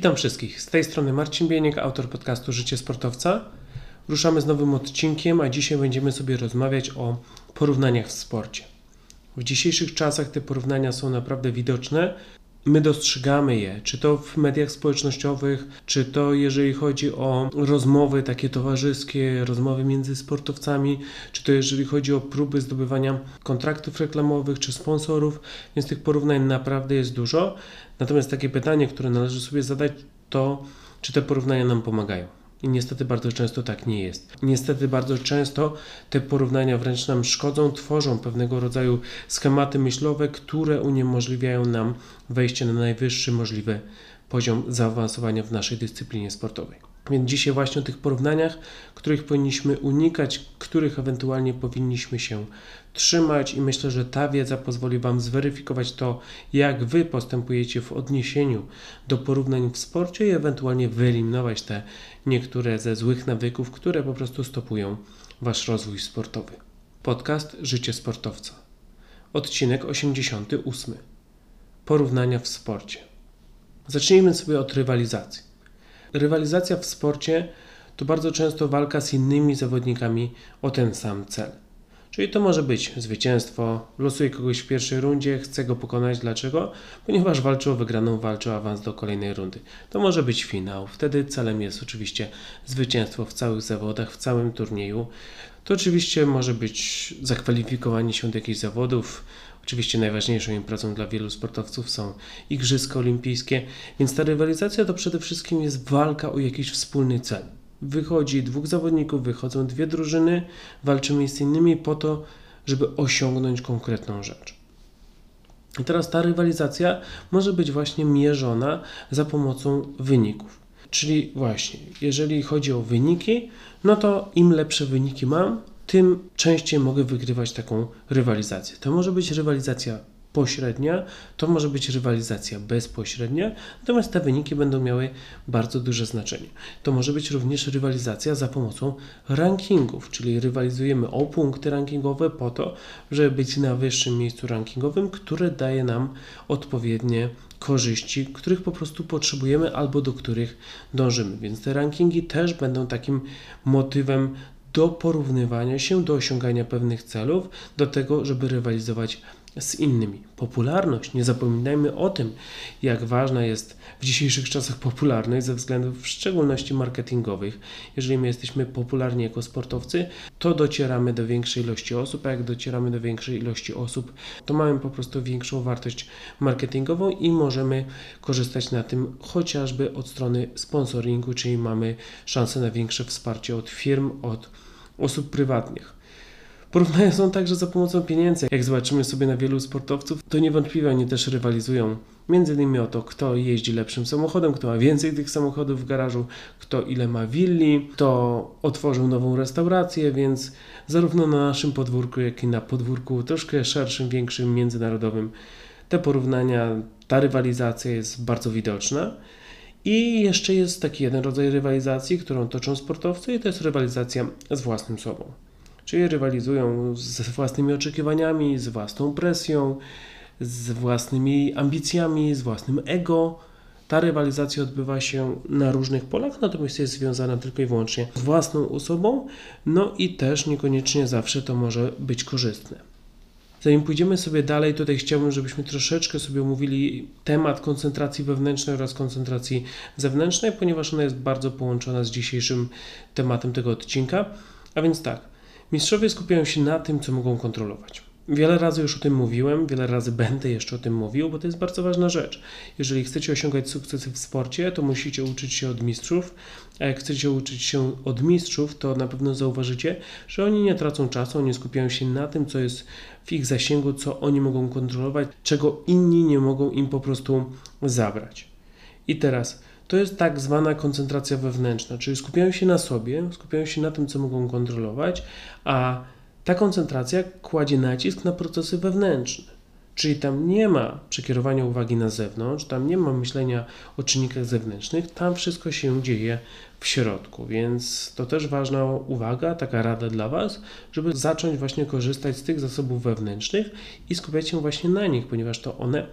Witam wszystkich. Z tej strony Marcin Bieniek, autor podcastu Życie Sportowca. Ruszamy z nowym odcinkiem, a dzisiaj będziemy sobie rozmawiać o porównaniach w sporcie. W dzisiejszych czasach te porównania są naprawdę widoczne. My dostrzegamy je, czy to w mediach społecznościowych, czy to jeżeli chodzi o rozmowy takie towarzyskie, rozmowy między sportowcami, czy to jeżeli chodzi o próby zdobywania kontraktów reklamowych czy sponsorów, więc tych porównań naprawdę jest dużo. Natomiast takie pytanie, które należy sobie zadać, to czy te porównania nam pomagają. I niestety bardzo często tak nie jest. Niestety bardzo często te porównania wręcz nam szkodzą, tworzą pewnego rodzaju schematy myślowe, które uniemożliwiają nam wejście na najwyższy możliwy poziom zaawansowania w naszej dyscyplinie sportowej. Więc dzisiaj właśnie o tych porównaniach, których powinniśmy unikać, których ewentualnie powinniśmy się trzymać i myślę, że ta wiedza pozwoli Wam zweryfikować to, jak Wy postępujecie w odniesieniu do porównań w sporcie i ewentualnie wyeliminować te niektóre ze złych nawyków, które po prostu stopują Wasz rozwój sportowy. Podcast Życie Sportowca. Odcinek 88. Porównania w sporcie. Zacznijmy sobie od rywalizacji. Rywalizacja w sporcie to bardzo często walka z innymi zawodnikami o ten sam cel. Czyli to może być zwycięstwo, losuje kogoś w pierwszej rundzie, chce go pokonać. Dlaczego? Ponieważ walczy o wygraną, walczy o awans do kolejnej rundy. To może być finał. Wtedy celem jest oczywiście zwycięstwo w całych zawodach, w całym turnieju. To oczywiście może być zakwalifikowanie się do jakichś zawodów. Oczywiście najważniejszą imprezą dla wielu sportowców są Igrzyska Olimpijskie, więc ta rywalizacja to przede wszystkim jest walka o jakiś wspólny cel. Wychodzi dwóch zawodników, wychodzą dwie drużyny, walczymy z innymi po to, żeby osiągnąć konkretną rzecz. I teraz ta rywalizacja może być właśnie mierzona za pomocą wyników. Czyli właśnie, jeżeli chodzi o wyniki, no to im lepsze wyniki mam, tym częściej mogę wygrywać taką rywalizację. To może być rywalizacja pośrednia, to może być rywalizacja bezpośrednia, natomiast te wyniki będą miały bardzo duże znaczenie. To może być również rywalizacja za pomocą rankingów, czyli rywalizujemy o punkty rankingowe po to, żeby być na wyższym miejscu rankingowym, które daje nam odpowiednie korzyści, których po prostu potrzebujemy albo do których dążymy. Więc te rankingi też będą takim motywem do porównywania się, do osiągania pewnych celów, do tego, żeby rywalizować z innymi. Popularność, nie zapominajmy o tym, jak ważna jest w dzisiejszych czasach popularność ze względów w szczególności marketingowych. Jeżeli my jesteśmy popularni jako sportowcy, to docieramy do większej ilości osób, a jak docieramy do większej ilości osób, to mamy po prostu większą wartość marketingową i możemy korzystać na tym chociażby od strony sponsoringu, czyli mamy szansę na większe wsparcie od firm, od osób prywatnych. Porównania są także za pomocą pieniędzy. Jak zobaczymy sobie na wielu sportowców, to niewątpliwie oni też rywalizują. Między innymi o to, kto jeździ lepszym samochodem, kto ma więcej tych samochodów w garażu, kto ile ma willi, kto otworzył nową restaurację, więc zarówno na naszym podwórku, jak i na podwórku troszkę szerszym, większym, międzynarodowym, te porównania, ta rywalizacja jest bardzo widoczna. I jeszcze jest taki jeden rodzaj rywalizacji, którą toczą sportowcy, i to jest rywalizacja z własnym sobą czyli rywalizują ze własnymi oczekiwaniami, z własną presją, z własnymi ambicjami, z własnym ego. Ta rywalizacja odbywa się na różnych polach, natomiast jest związana tylko i wyłącznie z własną osobą, no i też niekoniecznie zawsze to może być korzystne. Zanim pójdziemy sobie dalej, tutaj chciałbym, żebyśmy troszeczkę sobie omówili temat koncentracji wewnętrznej oraz koncentracji zewnętrznej, ponieważ ona jest bardzo połączona z dzisiejszym tematem tego odcinka. A więc tak, Mistrzowie skupiają się na tym, co mogą kontrolować. Wiele razy już o tym mówiłem, wiele razy będę jeszcze o tym mówił, bo to jest bardzo ważna rzecz. Jeżeli chcecie osiągać sukcesy w sporcie, to musicie uczyć się od mistrzów, a jak chcecie uczyć się od mistrzów, to na pewno zauważycie, że oni nie tracą czasu, oni skupiają się na tym, co jest w ich zasięgu, co oni mogą kontrolować, czego inni nie mogą im po prostu zabrać. I teraz to jest tak zwana koncentracja wewnętrzna, czyli skupiają się na sobie, skupiają się na tym, co mogą kontrolować, a ta koncentracja kładzie nacisk na procesy wewnętrzne. Czyli tam nie ma przekierowania uwagi na zewnątrz, tam nie ma myślenia o czynnikach zewnętrznych, tam wszystko się dzieje w środku. Więc to też ważna uwaga, taka rada dla Was, żeby zacząć właśnie korzystać z tych zasobów wewnętrznych i skupiać się właśnie na nich, ponieważ to one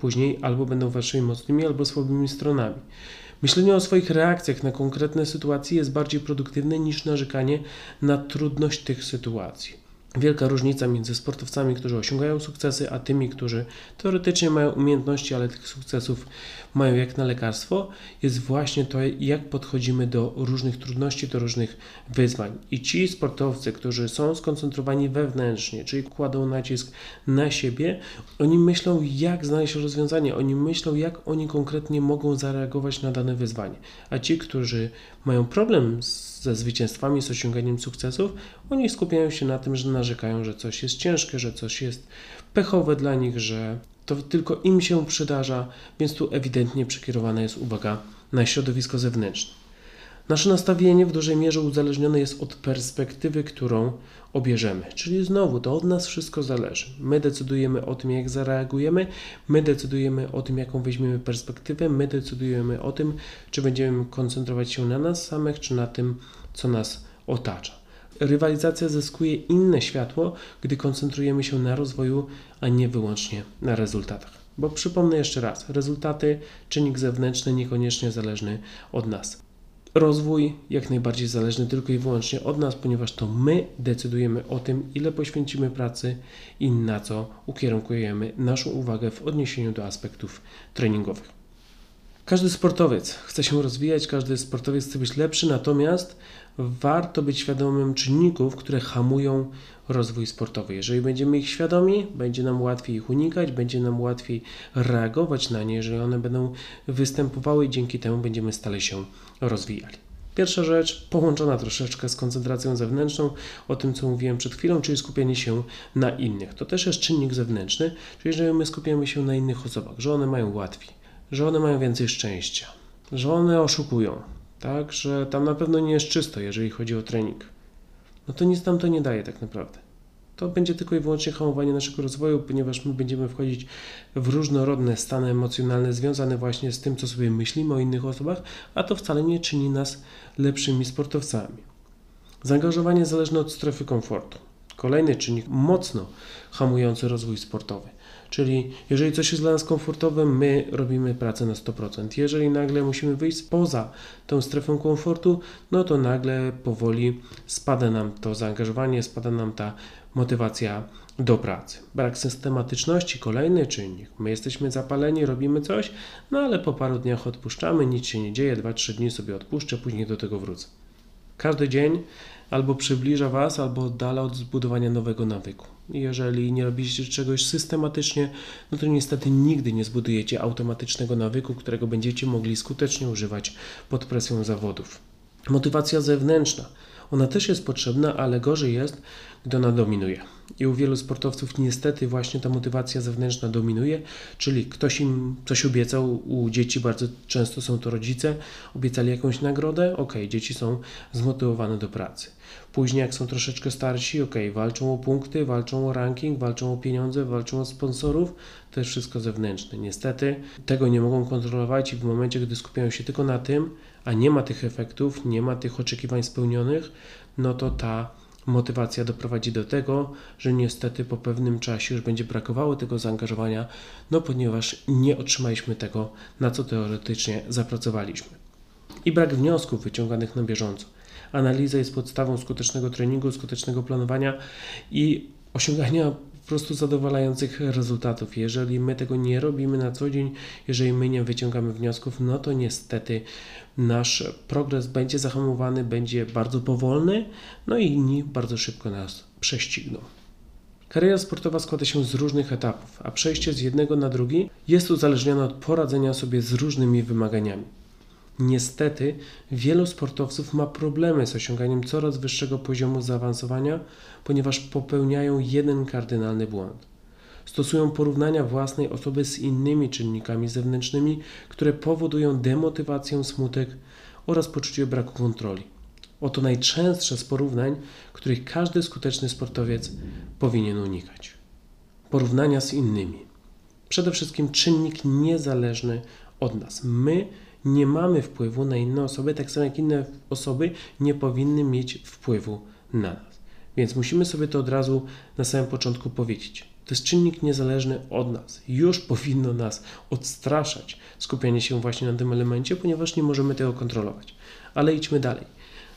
później albo będą Waszymi mocnymi, albo słabymi stronami. Myślenie o swoich reakcjach na konkretne sytuacje jest bardziej produktywne niż narzekanie na trudność tych sytuacji wielka różnica między sportowcami, którzy osiągają sukcesy, a tymi, którzy teoretycznie mają umiejętności, ale tych sukcesów mają jak na lekarstwo, jest właśnie to, jak podchodzimy do różnych trudności, do różnych wyzwań. I ci sportowcy, którzy są skoncentrowani wewnętrznie, czyli kładą nacisk na siebie, oni myślą, jak znaleźć rozwiązanie, oni myślą, jak oni konkretnie mogą zareagować na dane wyzwanie. A ci, którzy mają problem ze zwycięstwami, z osiąganiem sukcesów, oni skupiają się na tym, że narzekają, że coś jest ciężkie, że coś jest pechowe dla nich, że to tylko im się przydarza, więc tu ewidentnie przekierowana jest uwaga na środowisko zewnętrzne. Nasze nastawienie w dużej mierze uzależnione jest od perspektywy, którą obierzemy. Czyli znowu to od nas wszystko zależy. My decydujemy o tym, jak zareagujemy, my decydujemy o tym, jaką weźmiemy perspektywę, my decydujemy o tym, czy będziemy koncentrować się na nas samych, czy na tym, co nas otacza. Rywalizacja zyskuje inne światło, gdy koncentrujemy się na rozwoju, a nie wyłącznie na rezultatach. Bo przypomnę jeszcze raz, rezultaty, czynnik zewnętrzny, niekoniecznie zależny od nas rozwój jak najbardziej zależny tylko i wyłącznie od nas, ponieważ to my decydujemy o tym, ile poświęcimy pracy i na co ukierunkujemy naszą uwagę w odniesieniu do aspektów treningowych. Każdy sportowiec chce się rozwijać, każdy sportowiec chce być lepszy, natomiast warto być świadomym czynników, które hamują rozwój sportowy. Jeżeli będziemy ich świadomi, będzie nam łatwiej ich unikać, będzie nam łatwiej reagować na nie, jeżeli one będą występowały i dzięki temu będziemy stale się rozwijali. Pierwsza rzecz, połączona troszeczkę z koncentracją zewnętrzną, o tym co mówiłem przed chwilą, czyli skupienie się na innych. To też jest czynnik zewnętrzny, czyli jeżeli my skupiamy się na innych osobach, że one mają łatwiej, że one mają więcej szczęścia, że one oszukują, tak, że tam na pewno nie jest czysto, jeżeli chodzi o trening, no to nic nam to nie daje tak naprawdę. To będzie tylko i wyłącznie hamowanie naszego rozwoju, ponieważ my będziemy wchodzić w różnorodne stany emocjonalne związane właśnie z tym, co sobie myślimy o innych osobach, a to wcale nie czyni nas lepszymi sportowcami. Zaangażowanie zależne od strefy komfortu. Kolejny czynnik mocno hamujący rozwój sportowy. Czyli jeżeli coś jest dla nas komfortowe, my robimy pracę na 100%. Jeżeli nagle musimy wyjść poza tą strefę komfortu, no to nagle powoli spada nam to zaangażowanie, spada nam ta motywacja do pracy. Brak systematyczności, kolejny czynnik. My jesteśmy zapaleni, robimy coś, no ale po paru dniach odpuszczamy, nic się nie dzieje, 2-3 dni sobie odpuszczę, później do tego wrócę. Każdy dzień albo przybliża Was, albo oddala od zbudowania nowego nawyku. Jeżeli nie robicie czegoś systematycznie, no to niestety nigdy nie zbudujecie automatycznego nawyku, którego będziecie mogli skutecznie używać pod presją zawodów. Motywacja zewnętrzna. Ona też jest potrzebna, ale gorzej jest, gdy ona dominuje. I u wielu sportowców niestety właśnie ta motywacja zewnętrzna dominuje, czyli ktoś im coś obiecał, u dzieci bardzo często są to rodzice, obiecali jakąś nagrodę, ok, dzieci są zmotywowane do pracy. Później jak są troszeczkę starsi, ok, walczą o punkty, walczą o ranking, walczą o pieniądze, walczą o sponsorów, to jest wszystko zewnętrzne. Niestety tego nie mogą kontrolować i w momencie, gdy skupiają się tylko na tym, a nie ma tych efektów, nie ma tych oczekiwań spełnionych, no to ta motywacja doprowadzi do tego, że niestety po pewnym czasie już będzie brakowało tego zaangażowania, no ponieważ nie otrzymaliśmy tego, na co teoretycznie zapracowaliśmy. I brak wniosków wyciąganych na bieżąco. Analiza jest podstawą skutecznego treningu, skutecznego planowania i osiągania prostu zadowalających rezultatów. Jeżeli my tego nie robimy na co dzień, jeżeli my nie wyciągamy wniosków, no to niestety nasz progres będzie zahamowany, będzie bardzo powolny, no i inni bardzo szybko nas prześcigną. Kariera sportowa składa się z różnych etapów, a przejście z jednego na drugi jest uzależnione od poradzenia sobie z różnymi wymaganiami. Niestety, wielu sportowców ma problemy z osiąganiem coraz wyższego poziomu zaawansowania, ponieważ popełniają jeden kardynalny błąd. Stosują porównania własnej osoby z innymi czynnikami zewnętrznymi, które powodują demotywację, smutek oraz poczucie braku kontroli. Oto najczęstsze z porównań, których każdy skuteczny sportowiec powinien unikać. Porównania z innymi. Przede wszystkim czynnik niezależny od nas. My nie mamy wpływu na inne osoby, tak samo jak inne osoby nie powinny mieć wpływu na nas. Więc musimy sobie to od razu na samym początku powiedzieć. To jest czynnik niezależny od nas. Już powinno nas odstraszać skupianie się właśnie na tym elemencie, ponieważ nie możemy tego kontrolować. Ale idźmy dalej.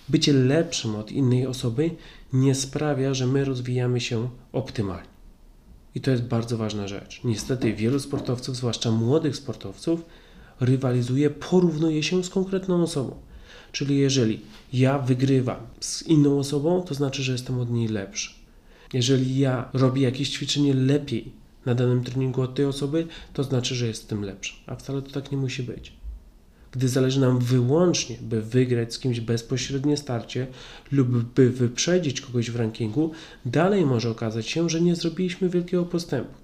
Bycie lepszym od innej osoby nie sprawia, że my rozwijamy się optymalnie. I to jest bardzo ważna rzecz. Niestety wielu sportowców, zwłaszcza młodych sportowców, rywalizuje, porównuje się z konkretną osobą. Czyli jeżeli ja wygrywam z inną osobą, to znaczy, że jestem od niej lepszy. Jeżeli ja robię jakieś ćwiczenie lepiej na danym treningu od tej osoby, to znaczy, że jestem lepszy. A wcale to tak nie musi być. Gdy zależy nam wyłącznie, by wygrać z kimś bezpośrednie starcie lub by wyprzedzić kogoś w rankingu, dalej może okazać się, że nie zrobiliśmy wielkiego postępu.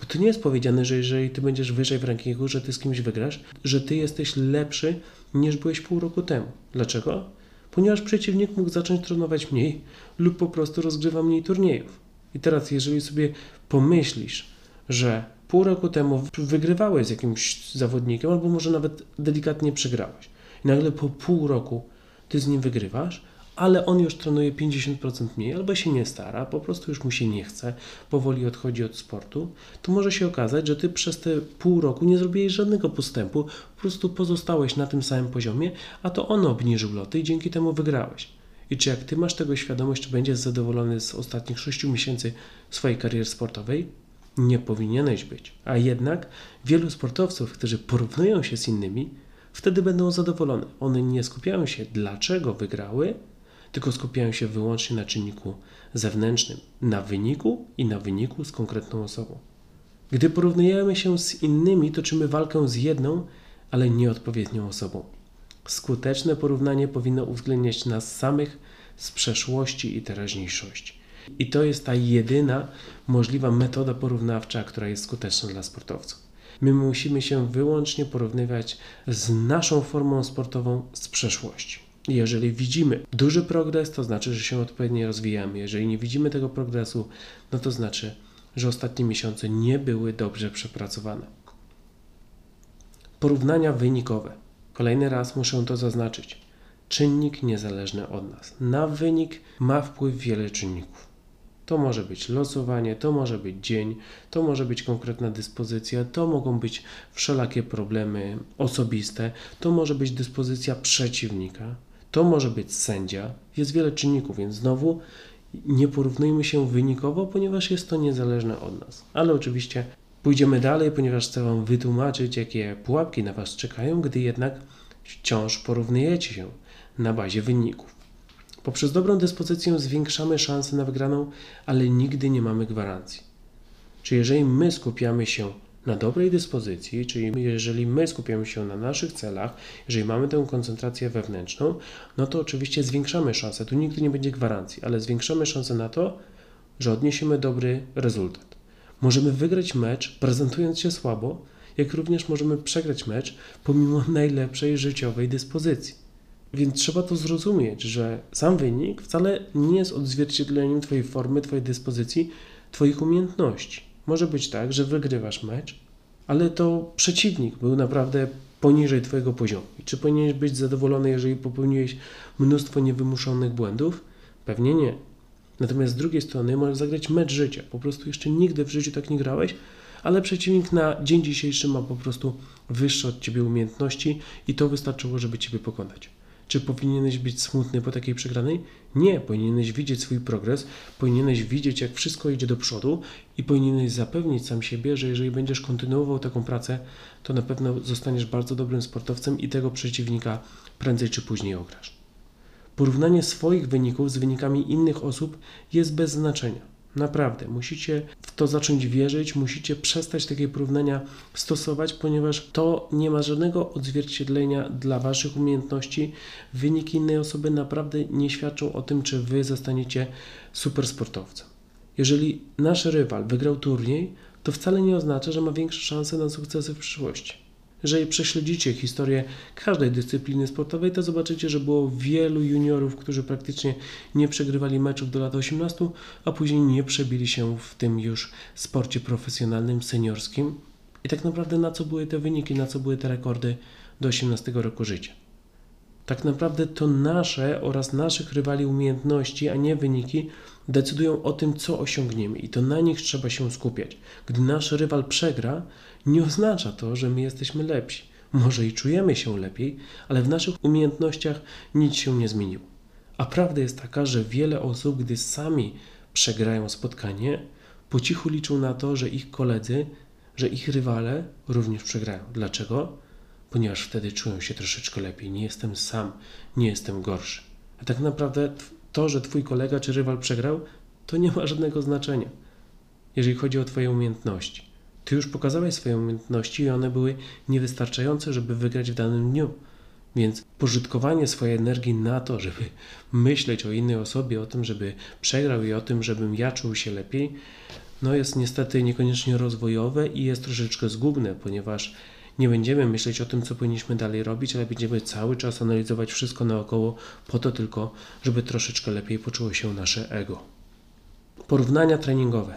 Bo to nie jest powiedziane, że jeżeli ty będziesz wyżej w rankingu, że ty z kimś wygrasz, że ty jesteś lepszy niż byłeś pół roku temu. Dlaczego? Ponieważ przeciwnik mógł zacząć trenować mniej lub po prostu rozgrywa mniej turniejów. I teraz, jeżeli sobie pomyślisz, że pół roku temu wygrywałeś z jakimś zawodnikiem, albo może nawet delikatnie przegrałeś, i nagle po pół roku ty z nim wygrywasz, ale on już trenuje 50% mniej, albo się nie stara, po prostu już mu się nie chce, powoli odchodzi od sportu, to może się okazać, że ty przez te pół roku nie zrobiłeś żadnego postępu, po prostu pozostałeś na tym samym poziomie, a to on obniżył loty i dzięki temu wygrałeś. I czy jak ty masz tego świadomość, czy będziesz zadowolony z ostatnich 6 miesięcy swojej kariery sportowej? Nie powinieneś być. A jednak wielu sportowców, którzy porównują się z innymi, wtedy będą zadowolone. One nie skupiają się, dlaczego wygrały, tylko skupiają się wyłącznie na czynniku zewnętrznym, na wyniku i na wyniku z konkretną osobą. Gdy porównujemy się z innymi, toczymy walkę z jedną, ale nieodpowiednią osobą. Skuteczne porównanie powinno uwzględniać nas samych z przeszłości i teraźniejszości. I to jest ta jedyna możliwa metoda porównawcza, która jest skuteczna dla sportowców. My musimy się wyłącznie porównywać z naszą formą sportową z przeszłości. Jeżeli widzimy duży progres, to znaczy, że się odpowiednio rozwijamy. Jeżeli nie widzimy tego progresu, no to znaczy, że ostatnie miesiące nie były dobrze przepracowane. Porównania wynikowe. Kolejny raz muszę to zaznaczyć. Czynnik niezależny od nas. Na wynik ma wpływ wiele czynników. To może być losowanie, to może być dzień, to może być konkretna dyspozycja, to mogą być wszelakie problemy osobiste, to może być dyspozycja przeciwnika, to może być sędzia. Jest wiele czynników, więc znowu nie porównujmy się wynikowo, ponieważ jest to niezależne od nas. Ale oczywiście pójdziemy dalej, ponieważ chcę Wam wytłumaczyć, jakie pułapki na Was czekają, gdy jednak wciąż porównujecie się na bazie wyników. Poprzez dobrą dyspozycję zwiększamy szanse na wygraną, ale nigdy nie mamy gwarancji. Czy jeżeli my skupiamy się na dobrej dyspozycji, czyli jeżeli my skupiamy się na naszych celach, jeżeli mamy tę koncentrację wewnętrzną, no to oczywiście zwiększamy szanse. Tu nigdy nie będzie gwarancji, ale zwiększamy szanse na to, że odniesiemy dobry rezultat. Możemy wygrać mecz prezentując się słabo, jak również możemy przegrać mecz pomimo najlepszej życiowej dyspozycji. Więc trzeba to zrozumieć, że sam wynik wcale nie jest odzwierciedleniem Twojej formy, Twojej dyspozycji, Twoich umiejętności. Może być tak, że wygrywasz mecz, ale to przeciwnik był naprawdę poniżej Twojego poziomu. I czy powinieneś być zadowolony, jeżeli popełniłeś mnóstwo niewymuszonych błędów? Pewnie nie. Natomiast z drugiej strony możesz zagrać mecz życia. Po prostu jeszcze nigdy w życiu tak nie grałeś, ale przeciwnik na dzień dzisiejszy ma po prostu wyższe od Ciebie umiejętności i to wystarczyło, żeby Ciebie pokonać. Czy powinieneś być smutny po takiej przegranej? Nie, powinieneś widzieć swój progres, powinieneś widzieć, jak wszystko idzie do przodu i powinieneś zapewnić sam siebie, że jeżeli będziesz kontynuował taką pracę, to na pewno zostaniesz bardzo dobrym sportowcem i tego przeciwnika prędzej czy później ograsz. Porównanie swoich wyników z wynikami innych osób jest bez znaczenia. Naprawdę, musicie w to zacząć wierzyć, musicie przestać takie porównania stosować, ponieważ to nie ma żadnego odzwierciedlenia dla Waszych umiejętności. Wyniki innej osoby naprawdę nie świadczą o tym, czy Wy zostaniecie super sportowcem. Jeżeli nasz rywal wygrał turniej, to wcale nie oznacza, że ma większe szanse na sukcesy w przyszłości. Jeżeli prześledzicie historię każdej dyscypliny sportowej, to zobaczycie, że było wielu juniorów, którzy praktycznie nie przegrywali meczów do lat 18, a później nie przebili się w tym już sporcie profesjonalnym, seniorskim. I tak naprawdę na co były te wyniki, na co były te rekordy do 18 roku życia. Tak naprawdę to nasze oraz naszych rywali umiejętności, a nie wyniki, decydują o tym, co osiągniemy, i to na nich trzeba się skupiać. Gdy nasz rywal przegra, nie oznacza to, że my jesteśmy lepsi. Może i czujemy się lepiej, ale w naszych umiejętnościach nic się nie zmieniło. A prawda jest taka, że wiele osób, gdy sami przegrają spotkanie, po cichu liczą na to, że ich koledzy, że ich rywale również przegrają. Dlaczego? Ponieważ wtedy czują się troszeczkę lepiej. Nie jestem sam, nie jestem gorszy. A tak naprawdę to, że twój kolega czy rywal przegrał, to nie ma żadnego znaczenia, jeżeli chodzi o Twoje umiejętności. Ty już pokazałeś swoje umiejętności i one były niewystarczające, żeby wygrać w danym dniu. Więc pożytkowanie swojej energii na to, żeby myśleć o innej osobie, o tym, żeby przegrał i o tym, żebym ja czuł się lepiej, no jest niestety niekoniecznie rozwojowe i jest troszeczkę zgubne, ponieważ nie będziemy myśleć o tym, co powinniśmy dalej robić, ale będziemy cały czas analizować wszystko naokoło, po to tylko, żeby troszeczkę lepiej poczuło się nasze ego. Porównania treningowe.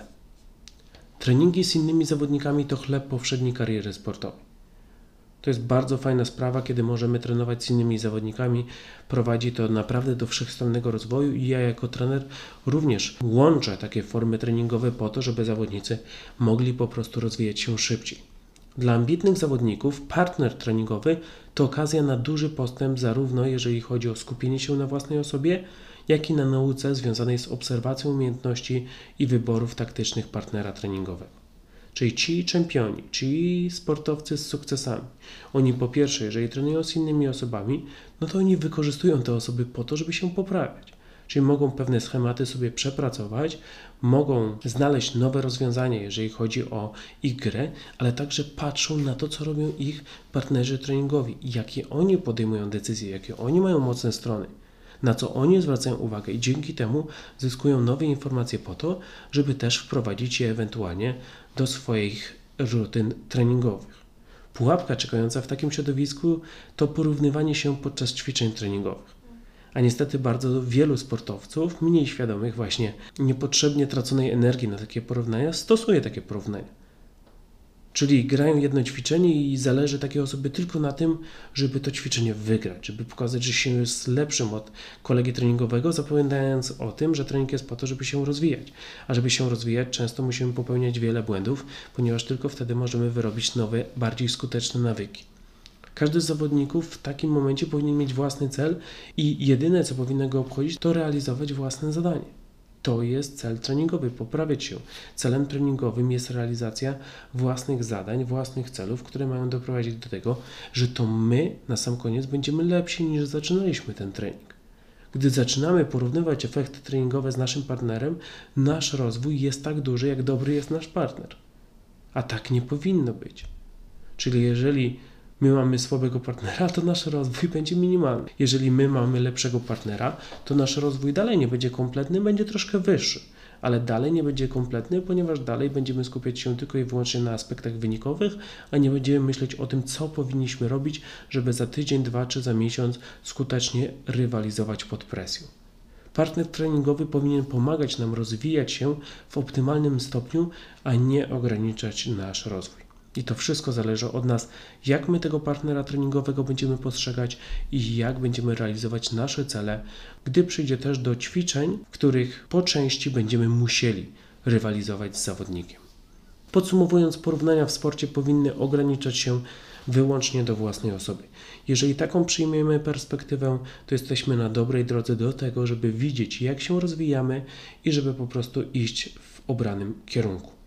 Treningi z innymi zawodnikami to chleb powszedni kariery sportowej. To jest bardzo fajna sprawa, kiedy możemy trenować z innymi zawodnikami. Prowadzi to naprawdę do wszechstronnego rozwoju i ja jako trener również łączę takie formy treningowe po to, żeby zawodnicy mogli po prostu rozwijać się szybciej. Dla ambitnych zawodników partner treningowy to okazja na duży postęp, zarówno jeżeli chodzi o skupienie się na własnej osobie, jak i na nauce związanej z obserwacją umiejętności i wyborów taktycznych partnera treningowego. Czyli ci czempioni, ci sportowcy z sukcesami, oni po pierwsze, jeżeli trenują z innymi osobami, no to oni wykorzystują te osoby po to, żeby się poprawiać. Czyli mogą pewne schematy sobie przepracować, mogą znaleźć nowe rozwiązania, jeżeli chodzi o ich grę, ale także patrzą na to, co robią ich partnerzy treningowi, jakie oni podejmują decyzje, jakie oni mają mocne strony na co oni zwracają uwagę i dzięki temu zyskują nowe informacje po to, żeby też wprowadzić je ewentualnie do swoich rutyn treningowych. Pułapka czekająca w takim środowisku to porównywanie się podczas ćwiczeń treningowych. A niestety bardzo wielu sportowców, mniej świadomych właśnie niepotrzebnie traconej energii na takie porównania, stosuje takie porównania. Czyli grają jedno ćwiczenie i zależy takiej osoby tylko na tym, żeby to ćwiczenie wygrać, żeby pokazać, że się jest lepszym od kolegi treningowego, zapominając o tym, że trening jest po to, żeby się rozwijać. A żeby się rozwijać, często musimy popełniać wiele błędów, ponieważ tylko wtedy możemy wyrobić nowe, bardziej skuteczne nawyki. Każdy z zawodników w takim momencie powinien mieć własny cel i jedyne, co powinno go obchodzić, to realizować własne zadanie. To jest cel treningowy, poprawiać się. Celem treningowym jest realizacja własnych zadań, własnych celów, które mają doprowadzić do tego, że to my na sam koniec będziemy lepsi niż zaczynaliśmy ten trening. Gdy zaczynamy porównywać efekty treningowe z naszym partnerem, nasz rozwój jest tak duży, jak dobry jest nasz partner. A tak nie powinno być. Czyli jeżeli my mamy słabego partnera, to nasz rozwój będzie minimalny. Jeżeli my mamy lepszego partnera, to nasz rozwój dalej nie będzie kompletny, będzie troszkę wyższy, ale dalej nie będzie kompletny, ponieważ dalej będziemy skupiać się tylko i wyłącznie na aspektach wynikowych, a nie będziemy myśleć o tym, co powinniśmy robić, żeby za tydzień, dwa czy za miesiąc skutecznie rywalizować pod presją. Partner treningowy powinien pomagać nam rozwijać się w optymalnym stopniu, a nie ograniczać nasz rozwój. I to wszystko zależy od nas, jak my tego partnera treningowego będziemy postrzegać i jak będziemy realizować nasze cele, gdy przyjdzie też do ćwiczeń, w których po części będziemy musieli rywalizować z zawodnikiem. Podsumowując, porównania w sporcie powinny ograniczać się wyłącznie do własnej osoby. Jeżeli taką przyjmiemy perspektywę, to jesteśmy na dobrej drodze do tego, żeby widzieć, jak się rozwijamy i żeby po prostu iść w obranym kierunku.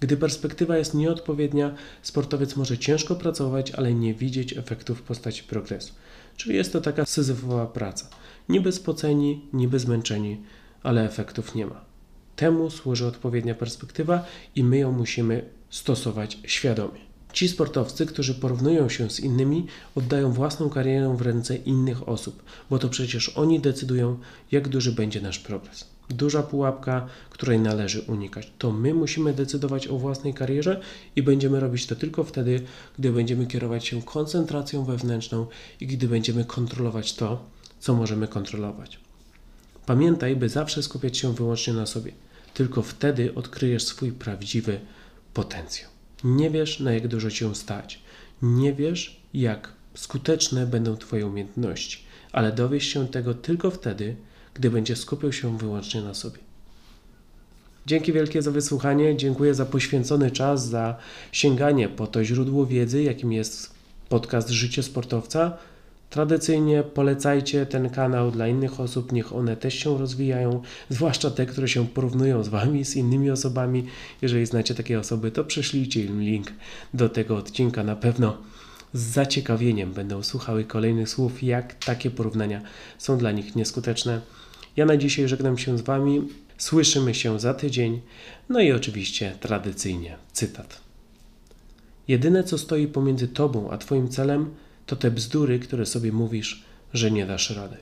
Gdy perspektywa jest nieodpowiednia, sportowiec może ciężko pracować, ale nie widzieć efektów w postaci progresu. Czyli jest to taka syzyfowa praca. Niby spoceni, niby zmęczeni, ale efektów nie ma. Temu służy odpowiednia perspektywa i my ją musimy stosować świadomie. Ci sportowcy, którzy porównują się z innymi, oddają własną karierę w ręce innych osób, bo to przecież oni decydują, jak duży będzie nasz progres duża pułapka, której należy unikać. To my musimy decydować o własnej karierze i będziemy robić to tylko wtedy, gdy będziemy kierować się koncentracją wewnętrzną i gdy będziemy kontrolować to, co możemy kontrolować. Pamiętaj, by zawsze skupiać się wyłącznie na sobie. Tylko wtedy odkryjesz swój prawdziwy potencjał. Nie wiesz, na jak dużo cię stać. Nie wiesz, jak skuteczne będą Twoje umiejętności, ale dowiesz się tego tylko wtedy, gdy będzie skupiał się wyłącznie na sobie. Dzięki wielkie za wysłuchanie, dziękuję za poświęcony czas, za sięganie po to źródło wiedzy, jakim jest podcast Życie Sportowca. Tradycyjnie polecajcie ten kanał dla innych osób, niech one też się rozwijają, zwłaszcza te, które się porównują z Wami, z innymi osobami. Jeżeli znacie takie osoby, to prześlijcie im link do tego odcinka. Na pewno z zaciekawieniem będą słuchały kolejnych słów, jak takie porównania są dla nich nieskuteczne. Ja na dzisiaj żegnam się z Wami. Słyszymy się za tydzień. No i oczywiście tradycyjnie cytat. Jedyne, co stoi pomiędzy Tobą a Twoim celem, to te bzdury, które sobie mówisz, że nie dasz rady.